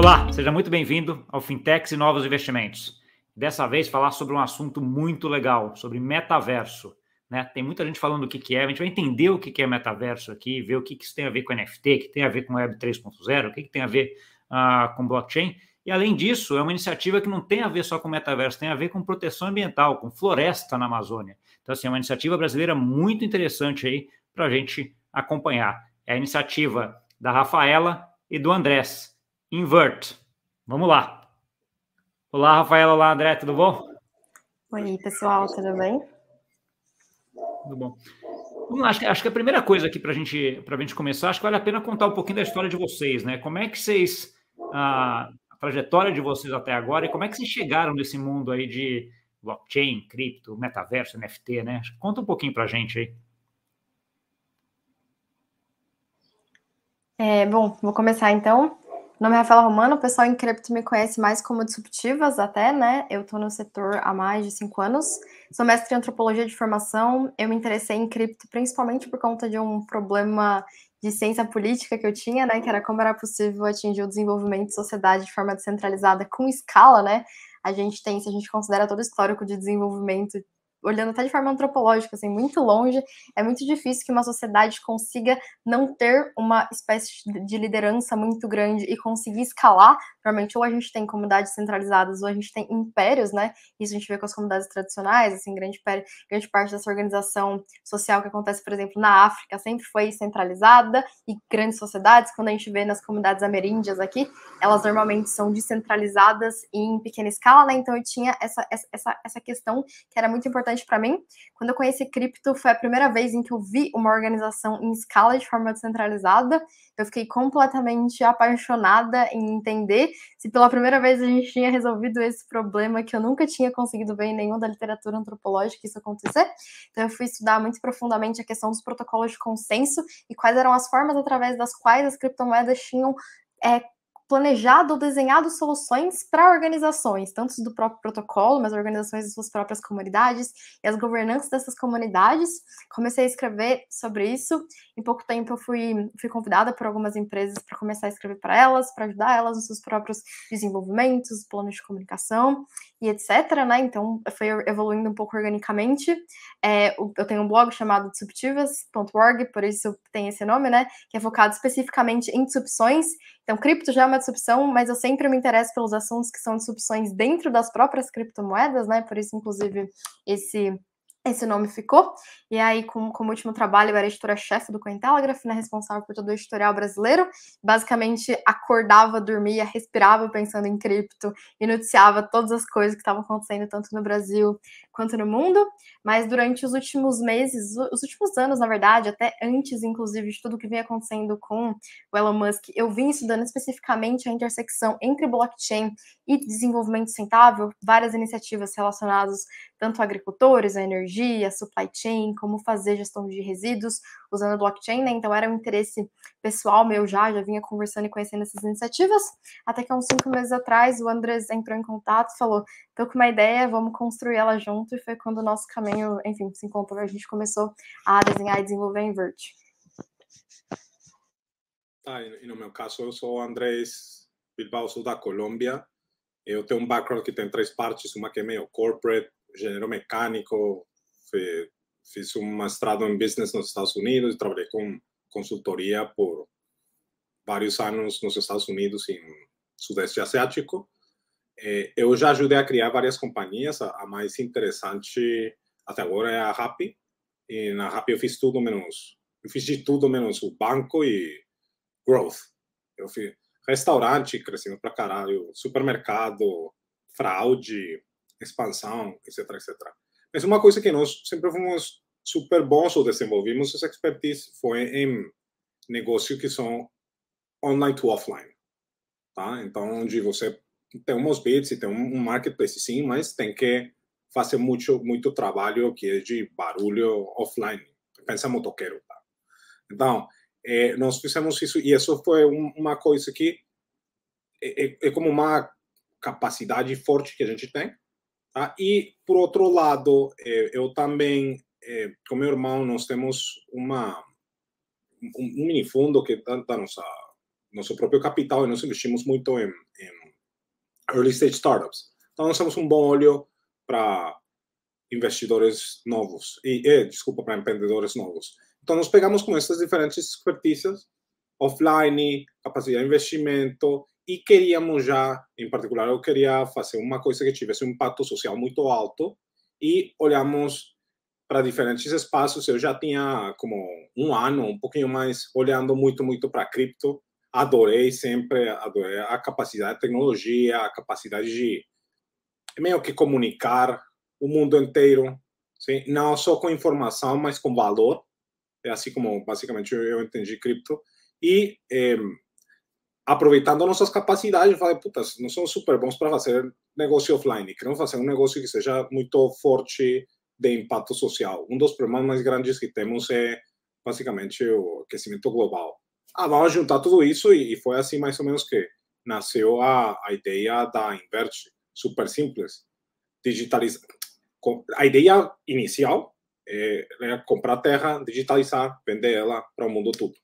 Olá, seja muito bem-vindo ao Fintechs e Novos Investimentos. Dessa vez falar sobre um assunto muito legal, sobre metaverso. Né? Tem muita gente falando o que, que é, a gente vai entender o que, que é metaverso aqui, ver o que, que isso tem a ver com NFT, que tem a ver com Web 3.0, o que, que tem a ver uh, com blockchain. E além disso, é uma iniciativa que não tem a ver só com metaverso, tem a ver com proteção ambiental, com floresta na Amazônia. Então, assim, é uma iniciativa brasileira muito interessante aí para a gente acompanhar. É a iniciativa da Rafaela e do Andrés. Invert. Vamos lá. Olá, Rafaela. Olá, André. Tudo bom? Oi, pessoal. Tudo bem? Tudo bom. Vamos lá, acho, que, acho que a primeira coisa aqui para gente, a gente começar, acho que vale a pena contar um pouquinho da história de vocês, né? Como é que vocês. A, a trajetória de vocês até agora e como é que vocês chegaram nesse mundo aí de blockchain, cripto, metaverso, NFT, né? Conta um pouquinho para a gente aí. É, bom, vou começar então. Nome é Rafaela Romano, o pessoal em cripto me conhece mais como disruptivas até, né? Eu estou no setor há mais de cinco anos. Sou mestre em antropologia de formação. Eu me interessei em cripto principalmente por conta de um problema de ciência política que eu tinha, né? Que era como era possível atingir o desenvolvimento de sociedade de forma descentralizada com escala, né? A gente tem, se a gente considera todo o histórico de desenvolvimento olhando até de forma antropológica, assim, muito longe, é muito difícil que uma sociedade consiga não ter uma espécie de liderança muito grande e conseguir escalar. Normalmente, ou a gente tem comunidades centralizadas, ou a gente tem impérios, né? Isso a gente vê com as comunidades tradicionais, assim, grande, grande parte dessa organização social que acontece, por exemplo, na África, sempre foi centralizada, e grandes sociedades, quando a gente vê nas comunidades ameríndias aqui, elas normalmente são descentralizadas em pequena escala, né? Então, eu tinha essa, essa, essa questão que era muito importante importante para mim. Quando eu conheci cripto, foi a primeira vez em que eu vi uma organização em escala de forma descentralizada. Eu fiquei completamente apaixonada em entender se pela primeira vez a gente tinha resolvido esse problema que eu nunca tinha conseguido ver em nenhuma da literatura antropológica isso acontecer. Então eu fui estudar muito profundamente a questão dos protocolos de consenso e quais eram as formas através das quais as criptomoedas tinham é, planejado ou desenhado soluções para organizações, tanto do próprio protocolo, mas organizações de suas próprias comunidades e as governanças dessas comunidades. Comecei a escrever sobre isso. Em pouco tempo eu fui, fui convidada por algumas empresas para começar a escrever para elas, para ajudar elas nos seus próprios desenvolvimentos, planos de comunicação e etc. Né? Então foi evoluindo um pouco organicamente. É, eu tenho um blog chamado disruptivas.org, por isso tem esse nome, né? Que é focado especificamente em disrupções. Então, cripto já é uma disrupção, mas eu sempre me interesso pelos assuntos que são disrupções dentro das próprias criptomoedas, né? Por isso, inclusive, esse esse nome ficou. E aí, como, como último trabalho, eu era editora-chefe do Cointelegraph, né, responsável por todo o editorial brasileiro. Basicamente, acordava, dormia, respirava pensando em cripto e noticiava todas as coisas que estavam acontecendo tanto no Brasil quanto no mundo. Mas durante os últimos meses, os últimos anos, na verdade, até antes, inclusive, de tudo que vinha acontecendo com o Elon Musk, eu vim estudando especificamente a intersecção entre blockchain e desenvolvimento sustentável, várias iniciativas relacionadas tanto a agricultores, a energia, a supply chain, como fazer gestão de resíduos usando blockchain, né? Então era um interesse pessoal meu já, já vinha conversando e conhecendo essas iniciativas, até que há uns cinco meses atrás o Andrés entrou em contato, falou, tô com uma ideia, vamos construir ela junto, e foi quando o nosso caminho, enfim, se encontrou, a gente começou a desenhar e desenvolver a Invert. Ah, e no meu caso, eu sou Andrés Bilbao, sou da Colômbia, eu tenho um background que tem três partes, uma que é meio corporate, engenheiro mecânico, fiz um mestrado em business nos Estados Unidos, trabalhei com consultoria por vários anos nos Estados Unidos e no Sudeste Asiático. Eu já ajudei a criar várias companhias, a mais interessante até agora é a Rappi. E na Rappi eu fiz tudo menos, eu fiz de tudo menos o banco e growth. Eu fiz restaurante, crescendo pra caralho, supermercado, fraude, expansão, etc, etc. Mas uma coisa que nós sempre fomos super bons ou desenvolvimos essa expertise foi em negócios que são online to offline, tá? Então, onde você tem uns bits e tem um marketplace sim, mas tem que fazer muito muito trabalho que é de barulho offline. Pensa motoqueiro, tá? Então, é, nós fizemos isso e isso foi um, uma coisa que é, é, é como uma capacidade forte que a gente tem E, por outro lado, eh, eu também, eh, com meu irmão, nós temos uma, um, um mini fundo que dá-nos a nosso próprio capital e nós investimos muito em, em early stage startups. Então, nós temos um bom olho para investidores novos e, e desculpa, para empreendedores novos. Então, nós pegamos com essas diferentes expertises, offline, capacidade de investimento, e queríamos já, em particular, eu queria fazer uma coisa que tivesse um impacto social muito alto, e olhamos para diferentes espaços. Eu já tinha como um ano, um pouquinho mais, olhando muito, muito para cripto. Adorei sempre, adorei a capacidade de tecnologia, a capacidade de meio que comunicar o mundo inteiro, sim? não só com informação, mas com valor. É assim como basicamente eu entendi cripto. E eh, aproveitando nossas capacidades, falei, puta, nós somos super bons para fazer negócio offline, queremos fazer um negócio que seja muito forte de impacto social. Um dos problemas mais grandes que temos é basicamente o aquecimento global. Ah, vamos juntar tudo isso e, foi assim mais ou menos que nasceu a, a ideia da Inverte, super simples. Digitalizar. A ideia inicial é, é comprar terra, digitalizar, vender ela para o mundo todo.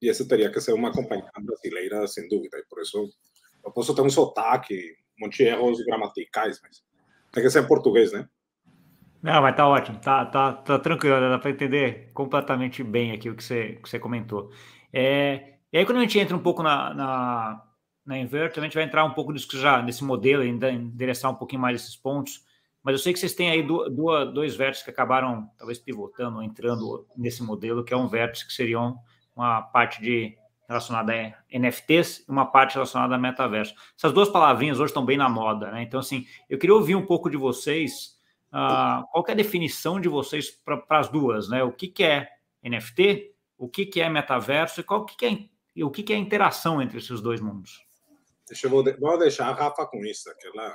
E essa teria que ser uma companhia brasileira, sem dúvida. E por isso eu posso ter um sotaque, um monte de erros gramaticais, mas tem que ser português, né? Não, mas tá ótimo, tá, tá, tá tranquilo, dá para entender completamente bem aqui o que você, que você comentou. É, e aí, quando a gente entra um pouco na, na, na Invert, a gente vai entrar um pouco nisso já, nesse modelo, ainda endereçar um pouquinho mais esses pontos. Mas eu sei que vocês têm aí dois vértices que acabaram, talvez, pivotando, entrando nesse modelo, que é um vértice que seriam uma parte de relacionada a NFTs e uma parte relacionada a metaverso. Essas duas palavrinhas hoje estão bem na moda, né? Então, assim, eu queria ouvir um pouco de vocês, uh, qual é a definição de vocês para as duas, né? O que, que é NFT, o que, que é metaverso e qual que, que é e o que, que é a interação entre esses dois mundos? Deixa eu vou, de, vou deixar a Rafa com isso, que ela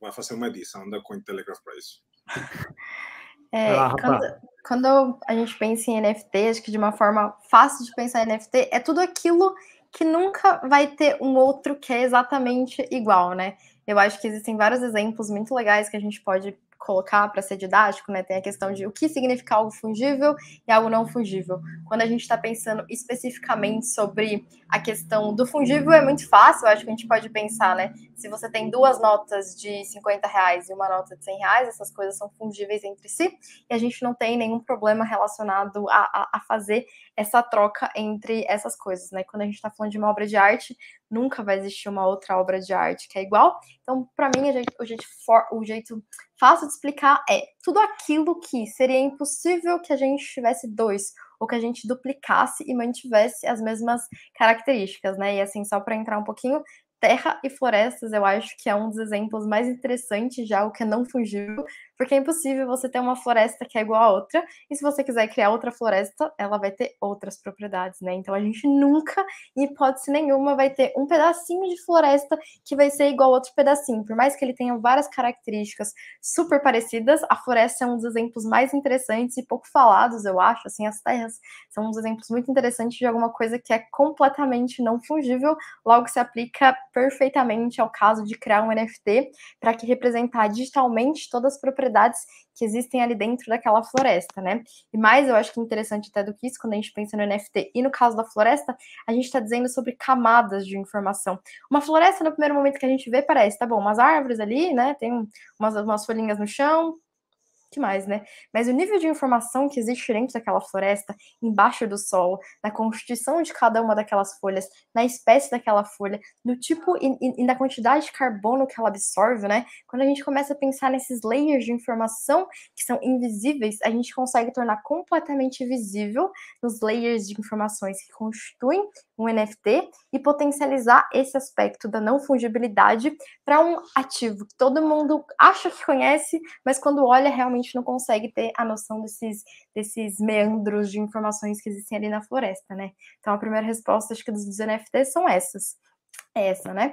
vai fazer uma edição da Cointelegraph para isso. É, quando, quando, a gente pensa em NFT, acho que de uma forma fácil de pensar em NFT, é tudo aquilo que nunca vai ter um outro que é exatamente igual, né? Eu acho que existem vários exemplos muito legais que a gente pode colocar para ser didático, né? Tem a questão de o que significa algo fungível e algo não fungível. Quando a gente está pensando especificamente sobre a questão do fungível, é muito fácil, eu acho que a gente pode pensar, né? Se você tem duas notas de 50 reais e uma nota de 100 reais, essas coisas são fungíveis entre si e a gente não tem nenhum problema relacionado a, a, a fazer essa troca entre essas coisas, né? Quando a gente está falando de uma obra de arte, nunca vai existir uma outra obra de arte que é igual. Então, para mim, o jeito, o jeito fácil de explicar é tudo aquilo que seria impossível que a gente tivesse dois, ou que a gente duplicasse e mantivesse as mesmas características, né? E assim, só para entrar um pouquinho, terra e florestas, eu acho que é um dos exemplos mais interessantes de algo que é não fungível, porque é impossível você ter uma floresta que é igual a outra, e se você quiser criar outra floresta, ela vai ter outras propriedades, né? Então a gente nunca, em hipótese nenhuma, vai ter um pedacinho de floresta que vai ser igual a outro pedacinho. Por mais que ele tenha várias características super parecidas, a floresta é um dos exemplos mais interessantes e pouco falados, eu acho. Assim, as terras são uns exemplos muito interessantes de alguma coisa que é completamente não fungível, logo se aplica perfeitamente ao caso de criar um NFT para que representar digitalmente todas as propriedades que existem ali dentro daquela floresta, né? E mais eu acho que interessante até do que isso, quando a gente pensa no NFT e no caso da floresta, a gente está dizendo sobre camadas de informação. Uma floresta, no primeiro momento que a gente vê, parece, tá bom, umas árvores ali, né? Tem umas, umas folhinhas no chão, que mais, né? Mas o nível de informação que existe dentro daquela floresta, embaixo do solo, na constituição de cada uma daquelas folhas, na espécie daquela folha, no tipo e, e, e, na quantidade de carbono que ela absorve, né? Quando a gente começa a pensar nesses layers de informação que são invisíveis, a gente consegue tornar completamente visível nos layers de informações que constituem um NFT e potencializar esse aspecto da não fungibilidade para um ativo que todo mundo acha que conhece, mas quando olha realmente não consegue ter a noção desses, desses meandros de informações que existem ali na floresta, né? Então a primeira resposta acho que dos, dos NFTs são essas. É essa, né?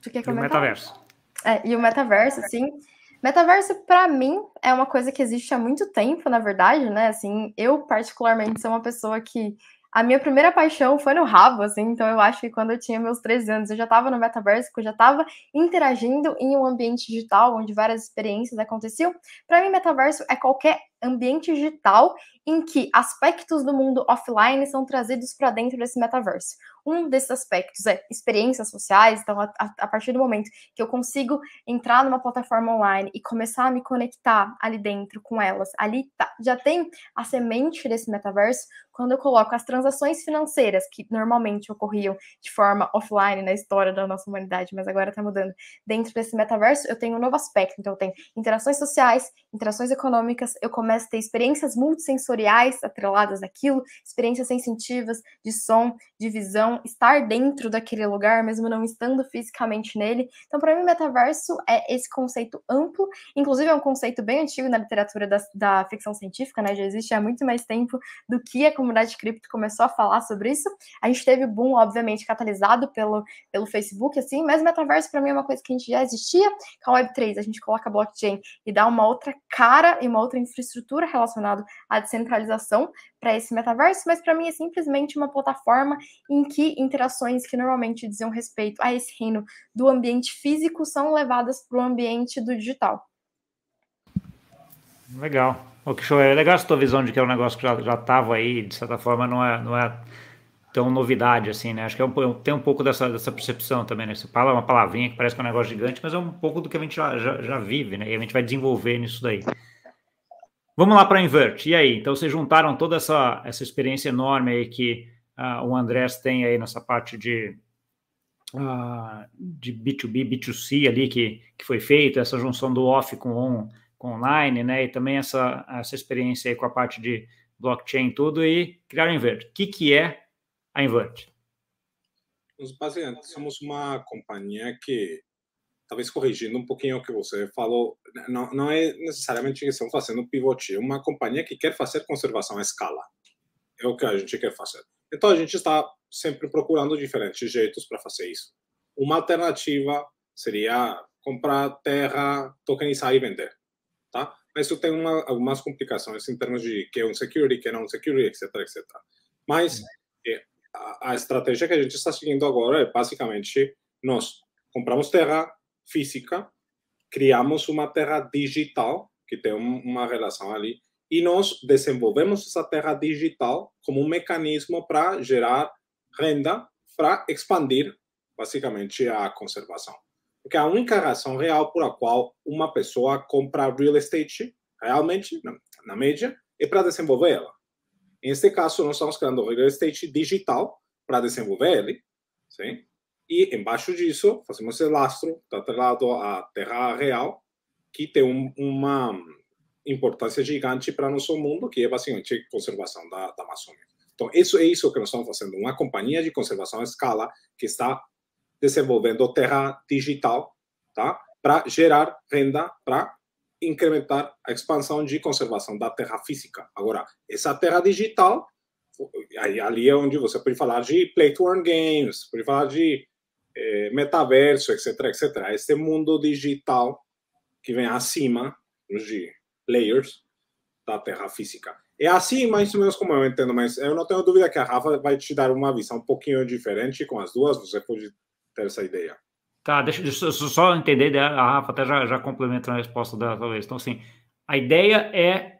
Tu quer comentar? E o metaverso. É, e o metaverso, sim. Metaverso, para mim, é uma coisa que existe há muito tempo, na verdade, né? Assim, eu, particularmente, sou uma pessoa que a minha primeira paixão foi no rabo, assim, então eu acho que quando eu tinha meus 13 anos, eu já estava no metaverso, eu já estava interagindo em um ambiente digital onde várias experiências aconteciam. Para mim, metaverso é qualquer ambiente digital em que aspectos do mundo offline são trazidos para dentro desse metaverso. Um desses aspectos é experiências sociais, então, a, a, partir do momento que eu consigo entrar numa plataforma online e começar a me conectar ali dentro com elas, ali tá, já tem a semente desse metaverso, quando eu coloco as transações financeiras, que normalmente ocorriam de forma offline na história da nossa humanidade, mas agora está mudando, dentro desse metaverso, eu tenho um novo aspecto. Então, eu tenho interações sociais, interações econômicas, eu começo a ter experiências multissensoriais atreladas àquilo, experiências sensitivas, de som, de visão, estar dentro daquele lugar, mesmo não estando fisicamente nele. Então, para mim, metaverso é esse conceito amplo, inclusive é um conceito bem antigo na literatura da, da ficção científica, né? Já existe há muito mais tempo do que a comunidade cripto começou a falar sobre isso. A gente teve boom, obviamente, catalisado pelo, pelo Facebook, assim, mas metaverso para mim é uma coisa que a gente já existia. Com a Web3, a gente coloca blockchain e dá uma outra cara e uma outra infraestrutura relacionada à descentralização para esse metaverso, mas para mim é simplesmente uma plataforma em que interações que normalmente diziam respeito a esse reino do ambiente físico são levadas para o ambiente do digital. Legal. O que show é legal essa tua visão de que é um negócio que já estava aí, de certa forma, não é, não é tão novidade assim, né? Acho que é um, tem um pouco dessa, dessa percepção também, né? Você fala uma palavrinha que parece que é um negócio gigante, mas é um pouco do que a gente já, já, já vive, né? E a gente vai desenvolver nisso daí. Vamos lá para a Invert. E aí? Então, vocês juntaram toda essa, essa experiência enorme aí que uh, o Andrés tem aí nessa parte de, uh, de B2B, B2C ali que, que foi feito, essa junção do off com on com online, né? E também essa, essa experiência aí com a parte de blockchain tudo e criar Invert. O que, que é a Invert? Nós basicamente somos uma companhia que, talvez corrigindo um pouquinho o que você falou, não, não é necessariamente que estamos fazendo pivot, é uma companhia que quer fazer conservação à escala. É o que a gente quer fazer. Então a gente está sempre procurando diferentes jeitos para fazer isso. Uma alternativa seria comprar terra, tokenizar e vender tá? Mas isso tem uma, algumas complicações em termos de que é um security, que não é um security, etc, etc. Mas é, a, a, estratégia que a gente está seguindo agora é basicamente nós compramos terra física, criamos uma terra digital que tem um, uma relação ali e nós desenvolvemos essa terra digital como um mecanismo para gerar renda para expandir basicamente a conservação. Porque a única razão real por a qual uma pessoa compra real estate, realmente, na, na média, é para desenvolver ela. Em este caso, nós estamos criando real estate digital para desenvolver ele, sim? E embaixo disso, fazemos esse lastro, está atrelado à terra real, que tem um, uma importância gigante para nosso mundo, que é basicamente a conservação da, da Amazônia. Então, isso é isso que nós estamos fazendo, uma companhia de conservação à escala que está desenvolvendo terra digital, tá? Para gerar renda, para incrementar a expansão de conservação da terra física. Agora, essa terra digital, ali é onde você pode falar de play to earn games, pode falar de eh, metaverso, etc, etc. Este mundo digital que vem acima de layers da terra física. É assim, mais ou menos como eu entendo, mas eu não tenho dúvida que a Rafa vai te dar uma visão um pouquinho diferente com as duas. Você pode ter essa ideia. Tá, deixa eu só entender, né? a Rafa até já, já complementa a resposta dela, talvez. Então, assim, a ideia é,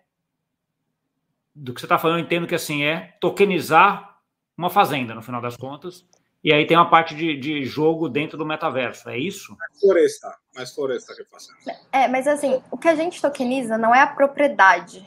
do que você está falando, eu entendo que, assim, é tokenizar uma fazenda, no final das contas, e aí tem uma parte de, de jogo dentro do metaverso, é isso? Mais floresta, mais floresta que fazemos. É, mas assim, o que a gente tokeniza não é a propriedade.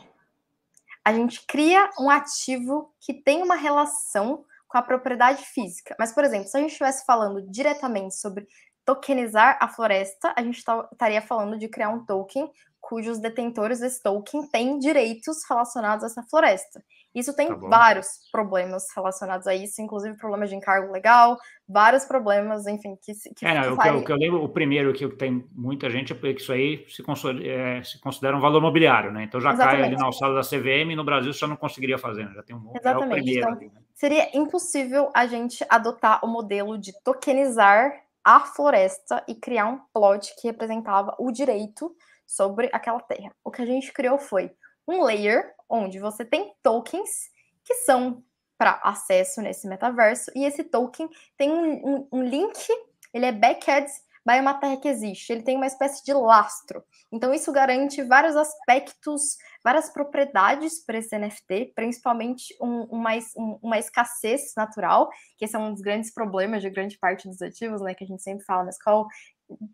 A gente cria um ativo que tem uma relação com a propriedade física. Mas, por exemplo, se a gente estivesse falando diretamente sobre tokenizar a floresta, a gente estaria falando de criar um token cujos detentores desse token têm direitos relacionados a essa floresta. Isso tem tá vários problemas relacionados a isso, inclusive problemas de encargo legal, vários problemas, enfim, que, que, é, não, o, que, o que eu lembro, o primeiro que tem muita gente é que isso aí se, é, se considera um valor mobiliário, né? Então já Exatamente. cai ali na alçada da CVM e no Brasil já não conseguiria fazer, né? já tem um Exatamente. É o primeiro então, ali, né? Seria impossível a gente adotar o modelo de tokenizar a floresta e criar um plot que representava o direito sobre aquela terra. O que a gente criou foi um layer onde você tem tokens que são para acesso nesse metaverso e esse token tem um, um, um link, ele é backed vai uma terra que existe, ele tem uma espécie de lastro. Então, isso garante vários aspectos, várias propriedades para esse NFT, principalmente um, uma, um, uma escassez natural, que esse é um dos grandes problemas de grande parte dos ativos, né? Que a gente sempre fala na escola,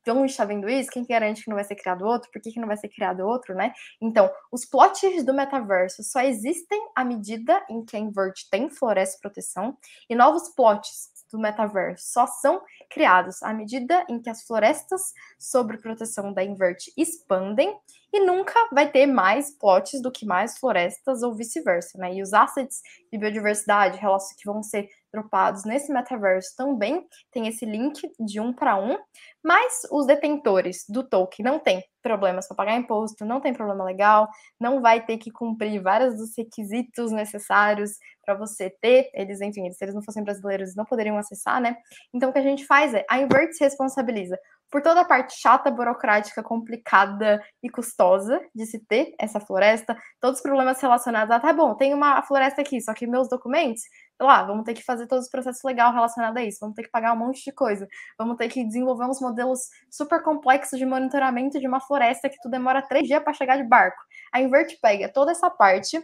onde está vendo isso? Quem garante que não vai ser criado outro? Por que, que não vai ser criado outro, né? Então, os plots do metaverso só existem à medida em que a Invert tem floresta proteção e novos plots do metaverso só são criados à medida em que as florestas sobre proteção da Invert expandem e nunca vai ter mais plots do que mais florestas ou vice-versa, né? E os assets de biodiversidade, que vão ser dropados nesse metaverso também tem esse link de um para um, mas os detentores do token não têm problemas para pagar imposto, não tem problema legal, não vai ter que cumprir vários dos requisitos necessários para você ter, eles, enfim, se eles não fossem brasileiros, não poderiam acessar, né? Então o que a gente faz é a Invert se responsabiliza por toda a parte chata, burocrática, complicada e custosa de se ter essa floresta, todos os problemas relacionados a, tá bom, tem uma floresta aqui, só que meus documentos, lá, vamos ter que fazer todos os processos legais relacionados a isso, vamos ter que pagar um monte de coisa, vamos ter que desenvolver uns modelos super complexos de monitoramento de uma floresta que tu demora três dias para chegar de barco. A Invert pega toda essa parte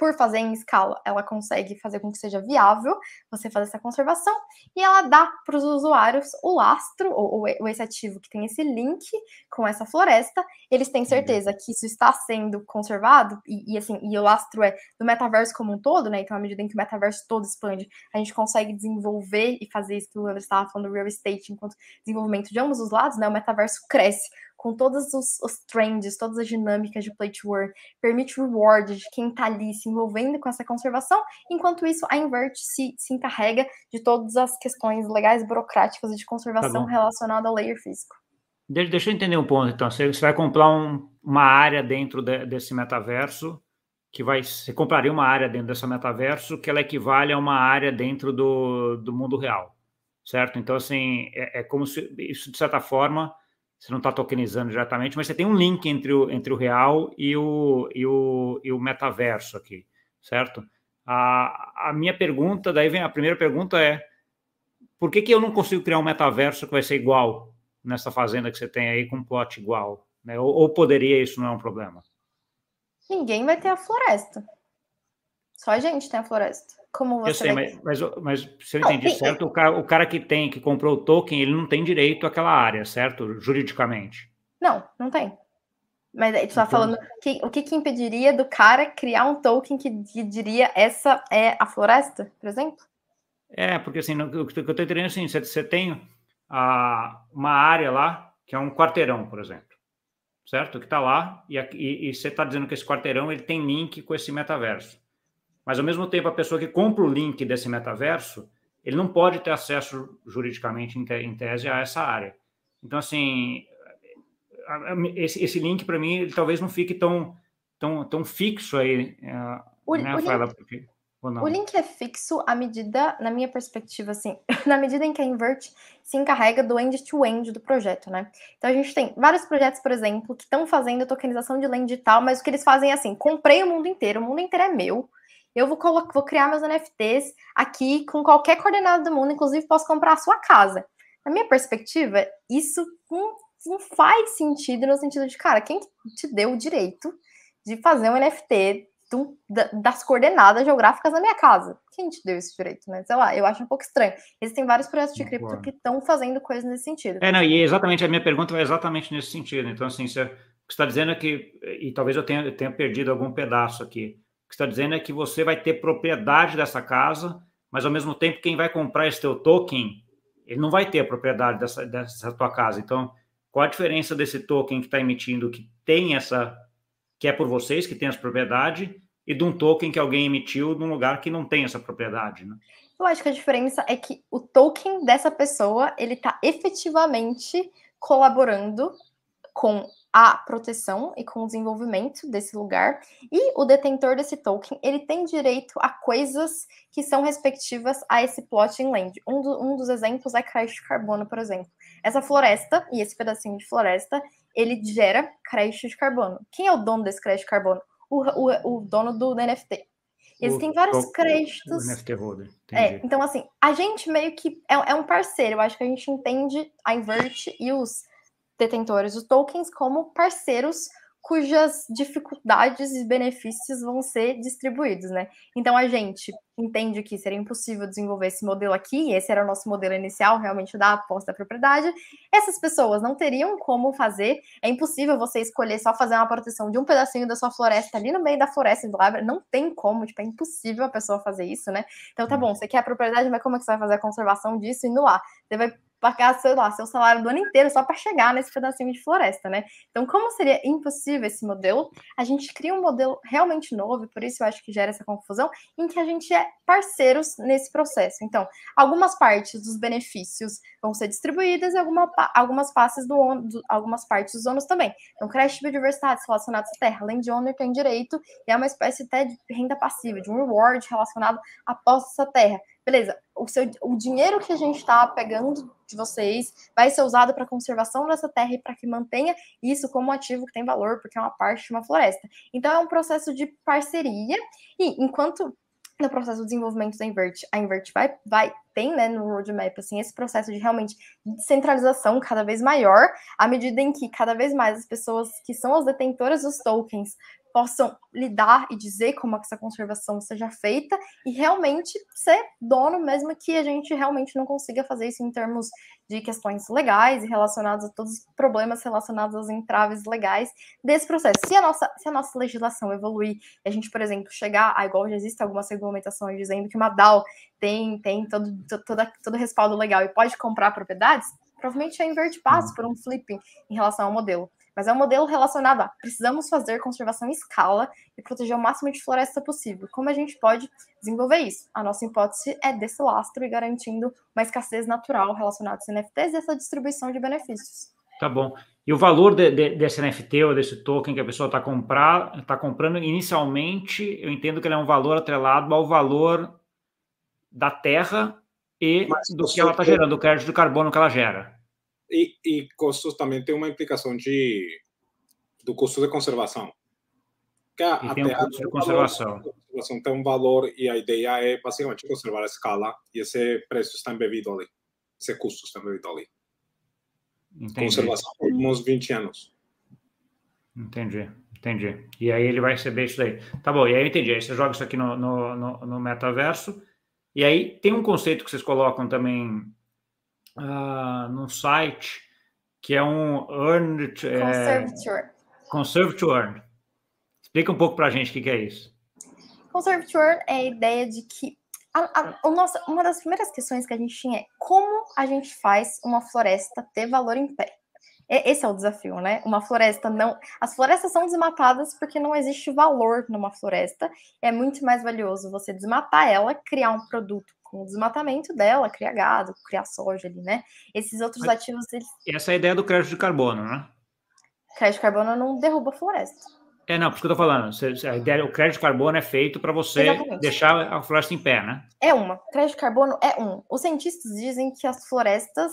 por fazer em escala, ela consegue fazer com que seja viável você fazer essa conservação e ela dá para os usuários o lastro, ou, ou, esse ativo que tem esse link com essa floresta. Eles têm certeza que isso está sendo conservado, e, e assim, e o lastro é do metaverso como um todo, né? Então, à medida em que o metaverso todo expande, a gente consegue desenvolver e fazer isso que o André estava falando do real estate enquanto desenvolvimento de ambos os lados, né? O metaverso cresce com todos os, os trends, todas as dinâmicas de play to earn, permite reward de quem está ali se envolvendo com essa conservação, enquanto isso a Invert se, se encarrega de todas as questões legais, burocráticas de conservação tá relacionada ao layer físico. Deixa, deixa, eu entender um ponto, então. Você, você vai comprar um, uma área dentro de, desse metaverso, que vai. Você compraria uma área dentro desse metaverso que ela equivale a uma área dentro do, do mundo real, certo? Então, assim, é, é como se isso, de certa forma, você não está tokenizando diretamente, mas você tem um link entre o, entre o real e o, e, o, e o metaverso aqui, certo? A, a minha pergunta, daí vem a primeira pergunta é por que, que eu não consigo criar um metaverso que vai ser igual nessa fazenda que você tem aí com um plot igual? Né? Ou, ou poderia isso não é um problema? Ninguém vai ter a floresta. Só a gente tem a floresta. Como você eu sei, mas, mas, mas, se eu entendi não, certo, o cara, o cara que tem, que comprou o token, ele não tem direito àquela área, certo? Juridicamente. Não, não tem. Mas aí tu tá então... falando que, o que, que impediria do cara criar um token que, diria essa é a floresta, por exemplo? É, porque assim, o que eu estou entendendo é assim, você, você tem a, uma área lá, que é um quarteirão, por exemplo, certo? Que está lá, e, e, e você está dizendo que esse quarteirão ele tem link com esse metaverso. Mas, ao mesmo tempo, a pessoa que compra o link desse metaverso, ele não pode ter acesso juridicamente, em tese, a essa área. Então, assim, esse, esse link, para mim, ele talvez não fique tão, tão, tão fixo aí, é, o, né, o Rafaela? Porque, o link é fixo à medida, na minha perspectiva, assim, na medida em que a Invert se encarrega do end-to-end -end do projeto, né? Então a gente tem vários projetos, por exemplo, que estão fazendo tokenização de land e tal, mas o que eles fazem é assim: comprei o mundo inteiro, o mundo inteiro é meu, eu vou, vou criar meus NFTs aqui com qualquer coordenada do mundo, inclusive posso comprar a sua casa. Na minha perspectiva, isso não, não faz sentido no sentido de, cara, quem te deu o direito de fazer um NFT do, das coordenadas geográficas da minha casa? Quem te deu esse direito, né? Sei lá, eu acho um pouco estranho. Existem vários projetos de cripto que estão fazendo coisas nesse sentido. É, não, e exatamente a minha pergunta vai exatamente nesse sentido. Então, assim, você, o que você está dizendo é que, e talvez eu tenha, eu tenha perdido algum pedaço aqui, que está dizendo é que você vai ter propriedade dessa casa, mas ao mesmo tempo quem vai comprar esse teu token, ele não vai ter a propriedade dessa, dessa tua casa. Então, qual a diferença desse token que está emitindo, que tem essa, que é por vocês, que tem essa propriedade, e de um token que alguém emitiu num lugar que não tem essa propriedade, né? Eu acho que a diferença é que o token dessa pessoa, ele está efetivamente colaborando com a proteção e com o desenvolvimento desse lugar. E o detentor desse token, ele tem direito a coisas que são respectivas a esse plotting land. Um, do, um dos exemplos é crédito de carbono, por exemplo. Essa floresta e esse pedacinho de floresta, ele gera crédito de carbono. Quem é o dono desse crédito de carbono? O, o, o dono do NFT. Existem vários o, créditos. O NFT holder. É, então, assim, a gente meio que é, é um parceiro. Eu acho que a gente entende a Invert e os detentores dos tokens como parceiros cujas dificuldades e benefícios vão ser distribuídos, né? Então a gente entende que seria impossível desenvolver esse modelo aqui, esse era o nosso modelo inicial, realmente da aposta da propriedade. Essas pessoas não teriam como fazer, é impossível você escolher só fazer uma proteção de um pedacinho da sua floresta ali no meio da floresta do Labra, não tem como, tipo, é impossível a pessoa fazer isso, né? Então tá bom, você quer a propriedade, mas como é que você vai fazer a conservação disso indo lá? Você vai pagar, sei lá, seu salário do ano inteiro só para chegar nesse pedacinho de floresta, né? Então, como seria impossível esse modelo, a gente cria um modelo realmente novo, e por isso eu acho que gera essa confusão, em que a gente é parceiros nesse processo. Então, algumas partes dos benefícios vão ser distribuídas e alguma, algumas, partes do, do, algumas partes dos ônus também. Então, de biodiversidade relacionados à terra, land owner tem direito, e é uma espécie até de renda passiva, de um reward relacionado à posse dessa terra beleza, o, seu, o dinheiro que a gente está pegando de vocês vai ser usado para conservação dessa terra e para que mantenha isso como ativo que tem valor, porque é uma parte de uma floresta. Então é um processo de parceria, e enquanto no processo de desenvolvimento da Invert, a Invert vai, vai tem, né, no roadmap, assim, esse processo de realmente descentralização cada vez maior, à medida em que cada vez mais as pessoas que são as detentoras dos tokens possam lidar e dizer como essa conservação seja feita e realmente ser dono, mesmo que a gente realmente não consiga fazer isso em termos de questões legais e relacionados a todos os problemas relacionados aos entraves legais desse processo. Se a nossa, se a nossa legislação evoluir, e a gente, por exemplo, chegar a igual já existe algumas regulamentações dizendo que uma DAO tem, tem todo, todo, todo respaldo legal e pode comprar propriedades, provavelmente a Invert passa por um flipping em relação ao modelo mas é um modelo relacionado a precisamos fazer conservação em escala e proteger o máximo de floresta possível. Como a gente pode desenvolver isso? A nossa hipótese é desse lastro e garantindo uma escassez natural relacionada aos NFTs e essa distribuição de benefícios. Tá bom. E o valor de, de, desse NFT ou desse token que a pessoa está tá comprando, inicialmente, eu entendo que ele é um valor atrelado ao valor da terra e Mas do que ela está gerando, do crédito de carbono que ela gera. E, e custos também tem uma implicação de do custo de conservação. Que a, e tem um custo de conservação. Conservação tem um valor e a ideia é basicamente conservar a escala e esse preço está embebido ali. Esse custo está embebido ali. Entendi. Conservação por uns 20 anos. Entendi, entendi. E aí ele vai receber isso daí. Tá bom, e aí eu entendi. Aí você joga isso aqui no, no, no, no metaverso. E aí tem um conceito que vocês colocam também uh, no site, que é um Earn... É, Conserve to Earn. Explica um pouco para a gente o que, que, é isso. Conserve to Earn é a ideia de que a, a, nosso, uma das primeiras questões que a gente tinha é como a gente faz uma floresta ter valor em pé. Esse é o desafio, né? Uma floresta não. As florestas são desmatadas porque não existe valor numa floresta. É muito mais valioso você desmatar ela, criar um produto com o desmatamento dela, criar gado, criar soja ali, né? Esses outros Mas ativos. Eles... Essa é a ideia do crédito de carbono, né? Crédito de carbono não derruba a floresta. É, não, por isso que eu tô falando. A ideia, o crédito de carbono é feito para você Exatamente. deixar a floresta em pé, né? É uma. Crédito de carbono é um. Os cientistas dizem que as florestas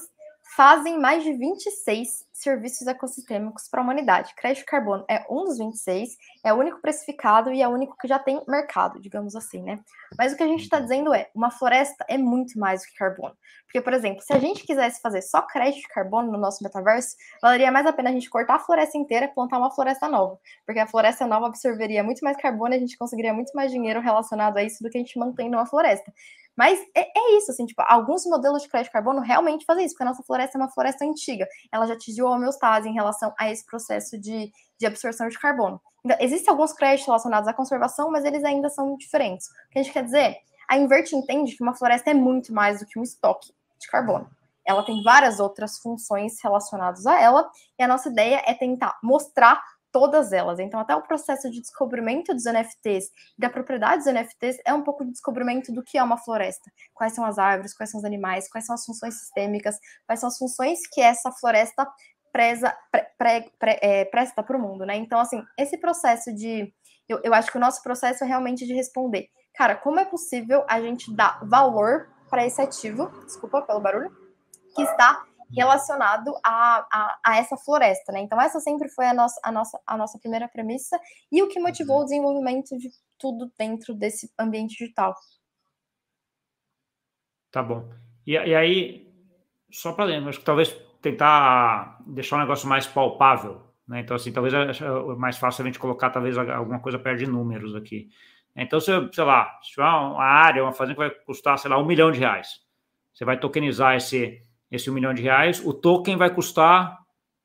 fazem mais de 26 serviços ecossistêmicos para a humanidade. Crédito de carbono é um dos 26, é o único precificado e é o único que já tem mercado, digamos assim, né? Mas o que a gente está dizendo é, uma floresta é muito mais do que carbono. Porque, por exemplo, se a gente quisesse fazer só crédito de carbono no nosso metaverso, valeria mais a pena a gente cortar a floresta inteira e plantar uma floresta nova. Porque a floresta nova absorveria muito mais carbono e a gente conseguiria muito mais dinheiro relacionado a isso do que a gente mantém numa floresta. Mas é, é, isso, assim, tipo, alguns modelos de crédito de carbono realmente fazem isso, porque a nossa floresta é uma floresta antiga. Ela já atingiu a homeostase em relação a esse processo de, de absorção de carbono. Então, existem alguns créditos relacionados à conservação, mas eles ainda são diferentes. O que a gente quer dizer? A Invert entende que uma floresta é muito mais do que um estoque de carbono. Ela tem várias outras funções relacionadas a ela, e a nossa ideia é tentar mostrar todas elas. Então, até o processo de descobrimento dos NFTs e da propriedade dos NFTs é um pouco de descobrimento do que é uma floresta. Quais são as árvores, quais são os animais, quais são as funções sistêmicas, quais são as funções que essa floresta preza, pre, pre, pre, é, presta para o mundo, né? Então, assim, esse processo de. Eu, eu acho que o nosso processo é realmente de responder. Cara, como é possível a gente dar valor para esse ativo, desculpa pelo barulho, que está relacionado a, a, a, essa floresta, né? Então, essa sempre foi a nossa, a, nossa, a nossa primeira premissa e o que motivou o desenvolvimento de tudo dentro desse ambiente digital. Tá bom. E, e aí, só para lembrar, acho que talvez tentar deixar um negócio mais palpável, né? Então, assim, talvez é, é mais fácil a gente colocar talvez alguma coisa perto de números aqui. Então, se, sei lá, se tiver uma área, uma fazenda que vai custar, sei lá, um milhão de reais, você vai tokenizar esse, esse um milhão de reais, o token vai custar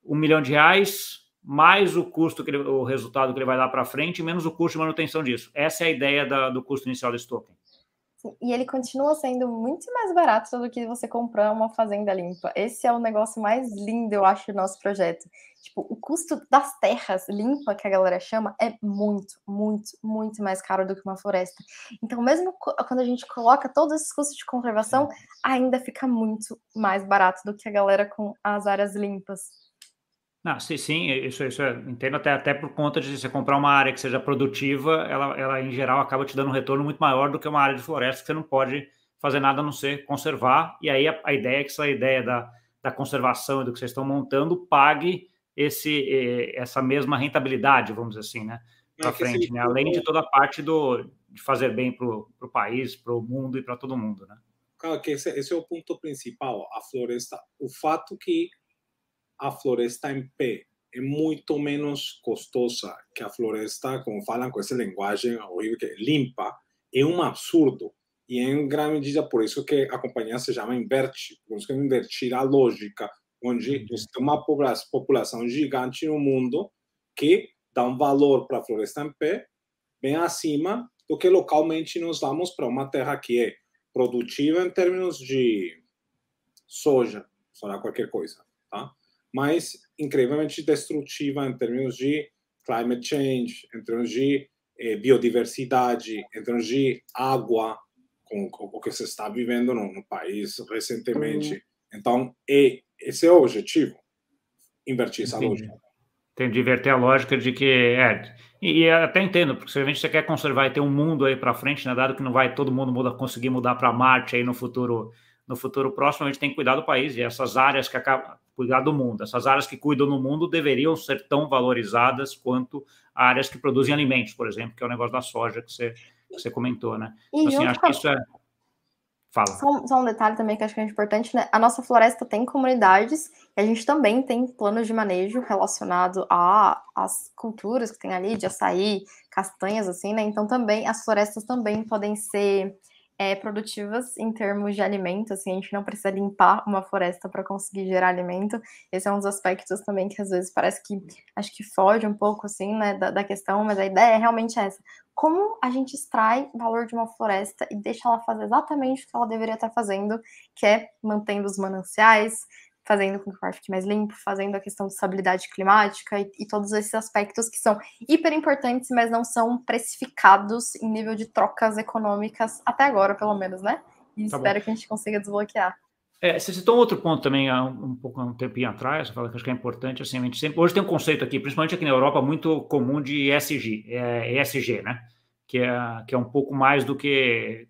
um milhão de reais mais o custo, que ele, o resultado que ele vai dar para frente, menos o custo de manutenção disso. Essa é a ideia da, do custo inicial desse token. E ele continua sendo muito mais barato do que você comprar uma fazenda limpa. Esse é o negócio mais lindo, eu acho, do nosso projeto. Tipo, o custo das terras limpa, que a galera chama, é muito, muito, muito mais caro do que uma floresta. Então, mesmo quando a gente coloca todos esses custos de conservação, ainda fica muito mais barato do que a galera com as áreas limpas. Não, sim, sim, isso, isso é, entendo até, até por conta de você comprar uma área que seja produtiva, ela, ela em geral acaba te dando um retorno muito maior do que uma área de floresta que você não pode fazer nada a não ser conservar. E aí a, a ideia é que essa ideia da, da conservação e do que vocês estão montando pague esse, essa mesma rentabilidade, vamos dizer assim, né? Para frente, né? Além de toda a parte do, de fazer bem para o país, para o mundo e para todo mundo, né? Claro que esse, esse é o ponto principal, a floresta. O fato que a floresta em pé é muito menos custosa que a floresta, como falam com essa linguagem horrível, que é limpa, é um absurdo. E em grande medida por isso que a companhia se chama Inverte, por isso que invertir a lógica, onde você tem uma população gigante no mundo que dá um valor para a floresta em pé bem acima do que localmente nós damos para uma terra que é produtiva em termos de soja, falar qualquer coisa, tá? Mas incrivelmente destrutiva em termos de climate change, em termos de eh, biodiversidade, em termos de água, com, com, o que se está vivendo no, no país recentemente. Uhum. Então, é, esse é o objetivo, invertir essa Entendi. lógica. Tem de inverter a lógica de que é, e, e até entendo, porque se você quer conservar e ter um mundo aí para frente, né, dado que não vai todo mundo muda, conseguir mudar para Marte aí no futuro no futuro próximo, a gente tem que cuidar do país e essas áreas que acabam cuidar do mundo. Essas áreas que cuidam do mundo deveriam ser tão valorizadas quanto áreas que produzem alimentos, por exemplo, que é o negócio da soja que você, que você comentou, né? Então, assim, acho que isso é. Fala. Só, só, um detalhe também que acho que é importante, né? A nossa floresta tem comunidades e a gente também tem planos de manejo relacionado às culturas que tem ali, de açaí, castanhas, assim, né? Então também as florestas também podem ser é, produtivas em termos de alimento, assim, a gente não precisa limpar uma floresta para conseguir gerar alimento. Esse é um dos aspectos também que às vezes parece que acho que foge um pouco assim, né, da, da questão, mas a ideia é realmente essa. Como a gente extrai valor de uma floresta e deixa ela fazer exatamente o que ela deveria estar fazendo, que é mantendo os mananciais, fazendo com que o ar fique mais limpo, fazendo a questão de estabilidade climática e, e, todos esses aspectos que são hiper importantes, mas não são precificados em nível de trocas econômicas, até agora, pelo menos, né? E tá espero bom. que a gente consiga desbloquear. É, você citou um outro ponto também, há um, um pouco um tempinho atrás, você fala que acho que é importante, assim, a gente sempre, hoje tem um conceito aqui, principalmente aqui na Europa, muito comum de ESG, é, ESG, né? Que é, que é um pouco mais do que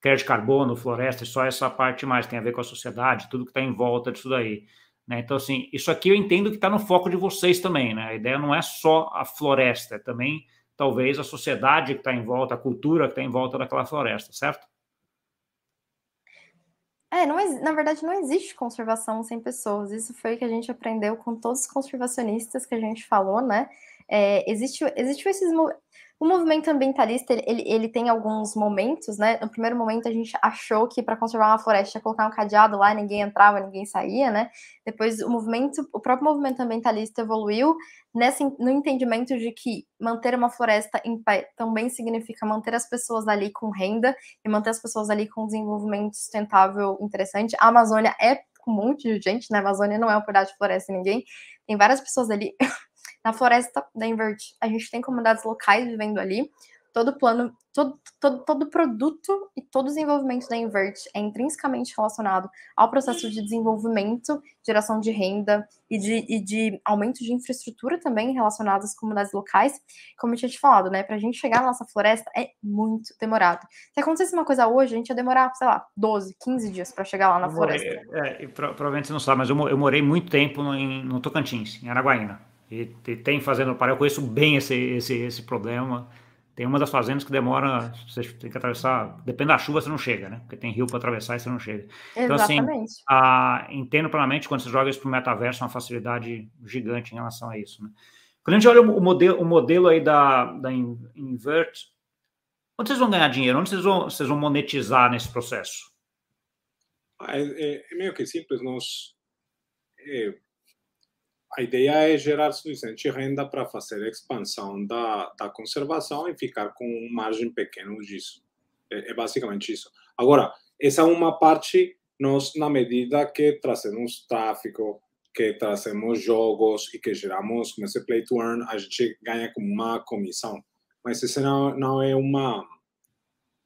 crédito de carbono, floresta, só essa parte mais tem a ver com a sociedade, tudo que está em volta disso daí. Né? Então, assim, isso aqui eu entendo que está no foco de vocês também, né? A ideia não é só a floresta, é também talvez a sociedade que está em volta, a cultura que está em volta daquela floresta, certo? É, não, na verdade não existe conservação sem pessoas. Isso foi o que a gente aprendeu com todos os conservacionistas que a gente falou, né? É, existe, existe esses, o movimento ambientalista, ele, ele tem alguns momentos, né? No primeiro momento, a gente achou que para conservar uma floresta colocar um cadeado lá, ninguém entrava, ninguém saía, né? Depois, o movimento, o próprio movimento ambientalista evoluiu nesse, no entendimento de que manter uma floresta em pé também significa manter as pessoas ali com renda e manter as pessoas ali com desenvolvimento sustentável interessante. A Amazônia é um monte de gente, né? A Amazônia não é um pedaço de floresta ninguém. Tem várias pessoas ali na floresta da Invert, a gente tem comunidades locais vivendo ali. todo plano, todo, todo, todo produto e todo desenvolvimento da Invert é intrinsecamente relacionado ao processo de desenvolvimento, geração de renda e de, e de aumento de infraestrutura também relacionadas às comunidades locais. Como eu tinha te falado, né? Para a gente chegar na nossa floresta é muito demorado. Se acontecesse uma coisa hoje, a gente ia demorar, sei lá, 12, 15 dias para chegar lá na floresta. É, provavelmente você não sabe, mas eu, eu morei muito tempo no, em, no Tocantins, em Araguaína. E, e tem fazenda no Pará, eu conheço bem esse, esse, esse problema. Tem uma das fazendas que demora, você tem que atravessar, depende da chuva, você não chega, né? Porque tem rio para atravessar e você não chega. Exatamente. Então, assim, a, entendo plenamente quando você joga isso para o metaverso, é uma facilidade gigante em relação a isso, né? Quando a gente olha o modelo, o modelo aí da, da Invert, onde vocês vão ganhar dinheiro? Onde vocês vão, vocês vão monetizar nesse processo? É, é, é meio que simples. Nós, é, a ideia é gerar suficiente renda para fazer a expansão da, da conservação e ficar com um margem pequeno disso. É, é, basicamente isso. Agora, essa é uma parte, nós, na medida que trazemos tráfego, que trazemos jogos e que geramos como esse play to earn, a gente ganha como uma comissão. Mas isso não, não é uma,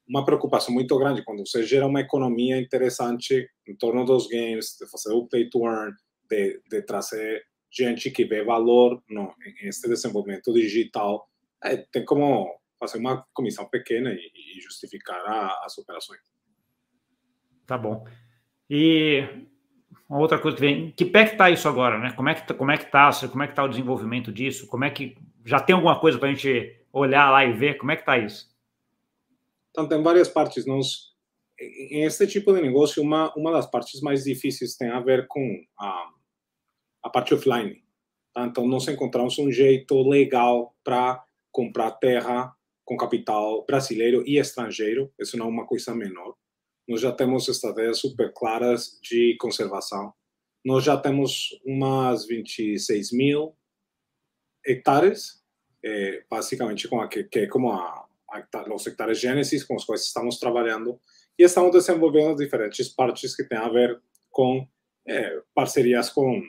uma preocupação muito grande quando você gera uma economia interessante em torno dos games, de fazer o play to earn, de, de trazer gente que vê valor no, em este desenvolvimento digital é, tem como fazer uma comissão pequena e, e justificar a, as operações. Tá bom. E uma outra coisa que vem, que pé que está isso agora, né? Como é que tá, como é que tá, como é que tá o desenvolvimento disso? Como é que já tem alguma coisa para a gente olhar lá e ver? Como é que está isso? Então tem várias partes. Nós em este tipo de negócio uma uma das partes mais difíceis tem a ver com a a parte offline. Tá? Então, nós encontramos um jeito legal para comprar terra com capital brasileiro e estrangeiro. Isso não é uma coisa menor. Nós já temos estratégias super claras de conservação. Nós já temos umas 26 mil hectares, é, basicamente com a, que, que é como a, a, os hectares Gênesis com os quais estamos trabalhando. E estamos desenvolvendo diferentes partes que têm a ver com é, parcerias com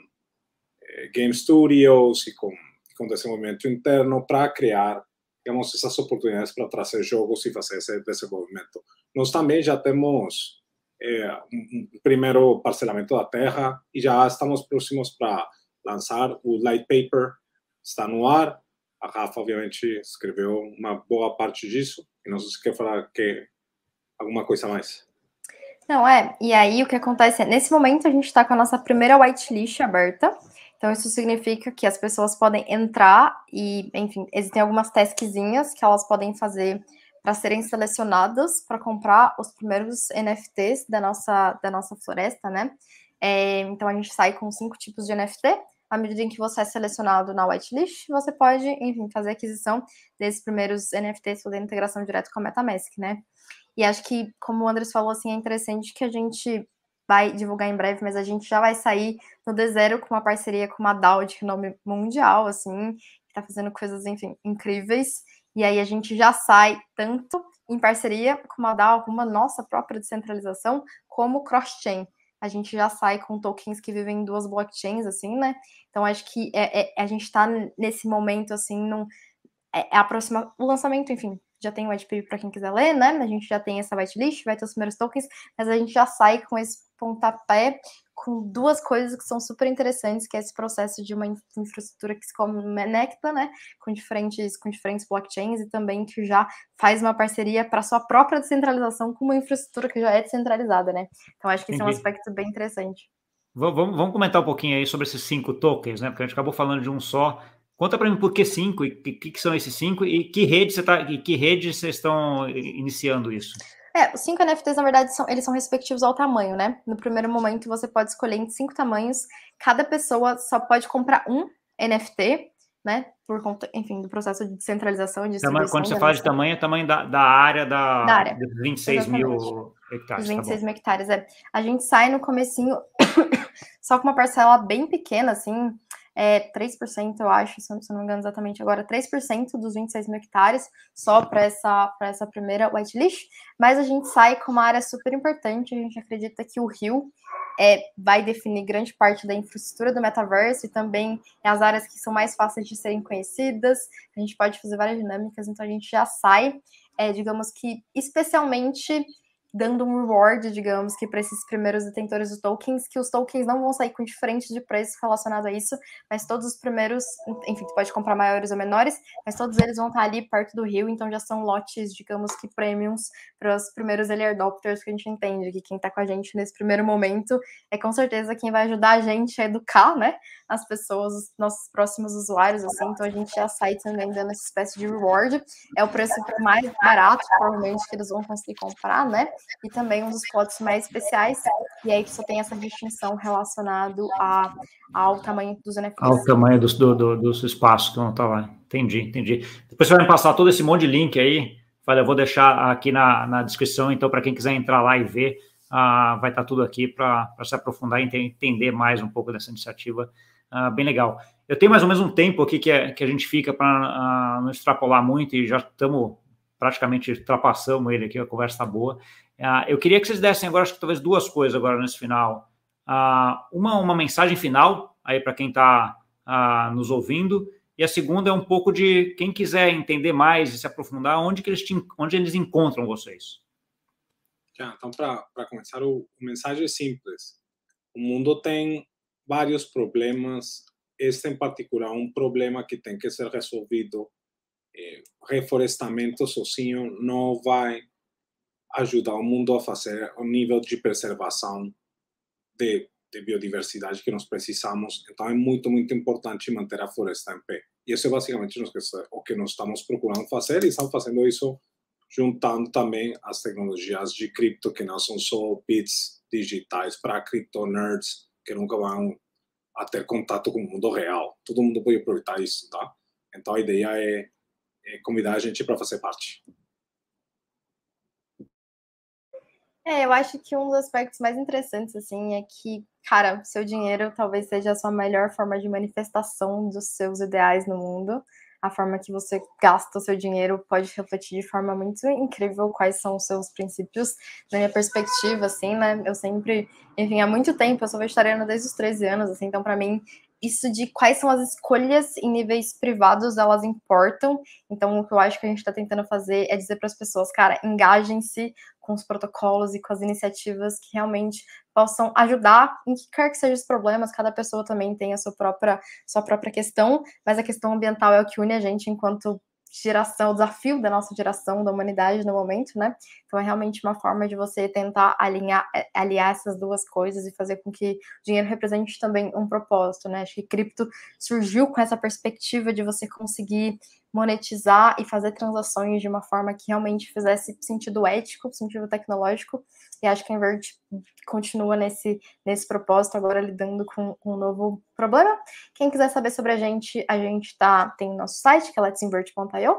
game studios e com, com desenvolvimento interno para criar, digamos, essas oportunidades para trazer jogos e fazer esse desenvolvimento. Nós também já temos é, um, primeiro parcelamento da terra e já estamos próximos para lançar o light paper, está no ar. A Rafa, obviamente, escreveu uma boa parte disso. E não sei se quer falar que alguma coisa mais. Não, é. E aí, o que acontece é, nesse momento, a gente está com a nossa primeira whitelist aberta. Então, isso significa que as pessoas podem entrar e, enfim, existem algumas taskzinhas que elas podem fazer para serem selecionadas para comprar os primeiros NFTs da nossa, da nossa floresta, né? É, então, a gente sai com cinco tipos de NFT. À medida em que você é selecionado na whitelist, você pode, enfim, fazer aquisição desses primeiros NFTs fazendo integração direto com a MetaMask, né? E acho que, como o Andres falou, assim, é interessante que a gente vai divulgar em breve, mas a gente já vai sair no D0 com uma parceria com uma DAO de nome mundial, assim, que tá fazendo coisas, enfim, incríveis. E aí a gente já sai tanto em parceria com uma DAO, com uma nossa própria descentralização, como cross-chain. A gente já sai com tokens que vivem em duas blockchains, assim, né? Então acho que é, é a gente está nesse momento, assim, num, é, é a próxima, o lançamento, enfim, já tem o white paper para quem quiser ler, né? A gente já tem essa whitelist, vai ter os primeiros tokens, mas a gente já sai com esse pontapé com duas coisas que são super interessantes, que é esse processo de uma infraestrutura que se conecta, né, com diferentes, com diferentes blockchains e também que já faz uma parceria para sua própria descentralização com uma infraestrutura que já é descentralizada, né? Então acho que esse é um aspecto bem interessante. Vamos, vamos comentar um pouquinho aí sobre esses cinco tokens, né? Porque a gente acabou falando de um só. Conta para mim por que cinco e o que, que, são esses cinco e que rede você tá, que rede vocês estão iniciando isso? É, os cinco NFTs, na verdade, são, eles são respectivos ao tamanho, né? No primeiro momento, você pode escolher em cinco tamanhos. Cada pessoa só pode comprar um NFT, né? Por conta, enfim, do processo de descentralização e Tamanho, Quando você fala de tamanho, é tamanho da, da área da, da área. 26 Exatamente. mil hectares. 26 tá mil hectares, é. A gente sai no comecinho só com uma parcela bem pequena, assim, é, 3%, eu acho, se eu não me engano exatamente agora, 3% dos 26 mil hectares só para essa, essa primeira whitelist, mas a gente sai com uma área super importante, a gente acredita que o Rio é, vai definir grande parte da infraestrutura do metaverso e também as áreas que são mais fáceis de serem conhecidas, a gente pode fazer várias dinâmicas, então a gente já sai é, digamos que, especialmente dando um reward, digamos, que para esses primeiros detentores dos tokens, que os tokens não vão sair com diferentes de preço relacionado a isso, mas todos os primeiros, enfim, tu pode comprar maiores ou menores, mas todos eles vão estar ali perto do rio, então já são lotes, digamos que premiums para os primeiros early adopters que a gente entende, que quem está com a gente nesse primeiro momento é com certeza quem vai ajudar a gente a educar, né, as pessoas, os nossos próximos usuários, assim, então a gente já sai também dando essa espécie de reward, é o preço mais barato, provavelmente, que eles vão conseguir comprar, né, e também um dos plots mais especiais, e aí que só tem essa distinção relacionado a, ao tamanho dos NFTs. Ao tamanho dos, do, do, dos espaços que vão estar lá. Entendi, entendi. Depois você vai me passar todo esse monte de link aí. Olha, eu vou deixar aqui na, na descrição, então, para quem quiser entrar lá e ver, uh, vai estar tudo aqui para se aprofundar e entender mais um pouco dessa iniciativa. Uh, bem legal. Eu tenho mais ou menos um tempo aqui que, é, que a gente fica para uh, ah, não extrapolar muito e já estamos praticamente ultrapassamos ele aqui, a conversa está boa. Uh, eu queria que vocês dessem agora, acho que talvez duas coisas agora nesse final. Uh, uma, uma mensagem final aí para quem está ah, nos ouvindo, e a segunda é um pouco de quem quiser entender mais e se aprofundar, onde, que eles, te, onde eles encontram vocês. então, para começar, o, o mensagem é simples. O mundo tem vários problemas, este em particular um problema que tem que ser resolvido. Eh, reflorestamento sozinho não vai ajudar o mundo a fazer o nível de preservação de, de, biodiversidade que nós precisamos. Então, é muito, muito importante manter a floresta em pé. E isso é basicamente o que nós estamos procurando fazer, e estamos fazendo isso juntando também as tecnologias de cripto, que não são só bits digitais para cripto nerds, que nunca vão a ter contato com o mundo real. Todo mundo pode aproveitar isso, tá? Então, a ideia é convidar a gente para fazer parte. É, eu acho que um dos aspectos mais interessantes, assim, é que, cara, seu dinheiro talvez seja a sua melhor forma de manifestação dos seus ideais no mundo. A forma que você gasta o seu dinheiro pode refletir de forma muito incrível quais são os seus princípios, na minha perspectiva, assim, né? Eu sempre, enfim, há muito tempo, eu sou vegetariana desde os 13 anos, assim, então para mim isso de quais são as escolhas em níveis privados, elas importam. Então, o que eu acho que a gente está tentando fazer é dizer para as pessoas, cara, engajem-se com os protocolos e com as iniciativas que realmente possam ajudar em que quer que sejam os problemas. Cada pessoa também tem a sua própria, sua própria questão, mas a questão ambiental é o que une a gente enquanto geração, o desafio da nossa geração, da humanidade no momento, né? Então é realmente uma forma de você tentar alinhar, é, aliar essas duas coisas e fazer com que o dinheiro represente também um propósito, né? Acho que cripto surgiu com essa perspectiva de você conseguir monetizar e fazer transações de uma forma que realmente fizesse sentido ético, sentido tecnológico, e acho que a Invert continua nesse, nesse propósito, agora lidando com, com um novo problema. Quem quiser saber sobre a gente, a gente tá, tem nosso site, que é let'sinvert.io,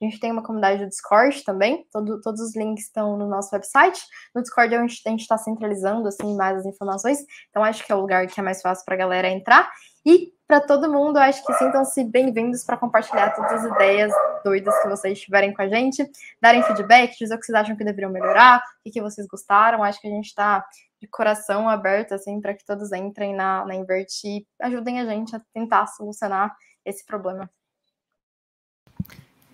a gente tem uma comunidade do Discord também, todo, todos os links estão no nosso website. No Discord a gente está centralizando assim, mais as informações, então acho que é o lugar que é mais fácil para a galera entrar. E para todo mundo, acho que sintam-se bem-vindos para compartilhar todas as ideias doidas que vocês tiverem com a gente, darem feedback, dizer o que vocês acham que deveriam melhorar, o que, vocês gostaram. Acho que a gente está de coração aberto assim para que todos entrem na, na Invert e ajudem a gente a tentar solucionar esse problema.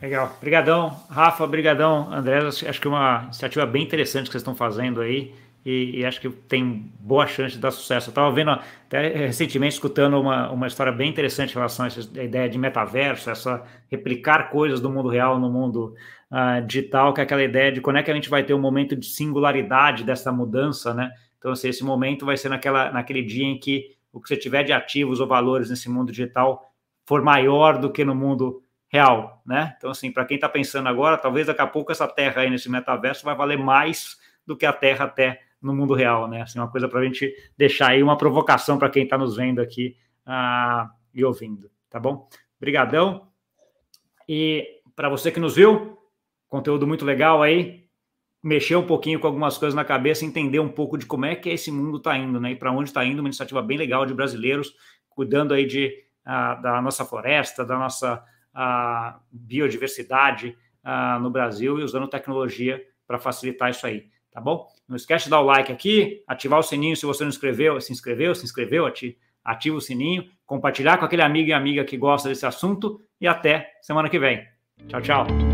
Legal. Obrigadão, Rafa. Obrigadão, André. Acho que é uma iniciativa bem interessante que vocês estão fazendo aí. E, e, acho que tem boa chance de dar sucesso. Eu estava vendo até recentemente, escutando uma, uma história bem interessante em relação a essa ideia de metaverso, essa replicar coisas do mundo real no mundo uh, digital, que é aquela ideia de quando é que a gente vai ter um momento de singularidade dessa mudança, né? Então, assim, esse momento vai ser naquela, naquele dia em que o que você tiver de ativos ou valores nesse mundo digital for maior do que no mundo real, né? Então, assim, para quem está pensando agora, talvez daqui a pouco essa terra aí nesse metaverso vai valer mais do que a terra até no mundo real, né? Assim, uma coisa para a gente deixar aí uma provocação para quem está nos vendo aqui uh, e ouvindo, tá bom? Obrigadão. E para você que nos viu, conteúdo muito legal aí, mexer um pouquinho com algumas coisas na cabeça, entender um pouco de como é que esse mundo está indo, né? E para onde está indo, uma iniciativa bem legal de brasileiros cuidando aí de, uh, da nossa floresta, da nossa a biodiversidade uh, no Brasil e usando tecnologia para facilitar isso aí, tá bom? Não esquece de dar o like aqui, ativar o sininho se você não inscreveu, se inscreveu, se inscreveu, ativa o sininho, compartilhar com aquele amigo e amiga que gosta desse assunto e até semana que vem. Tchau, tchau.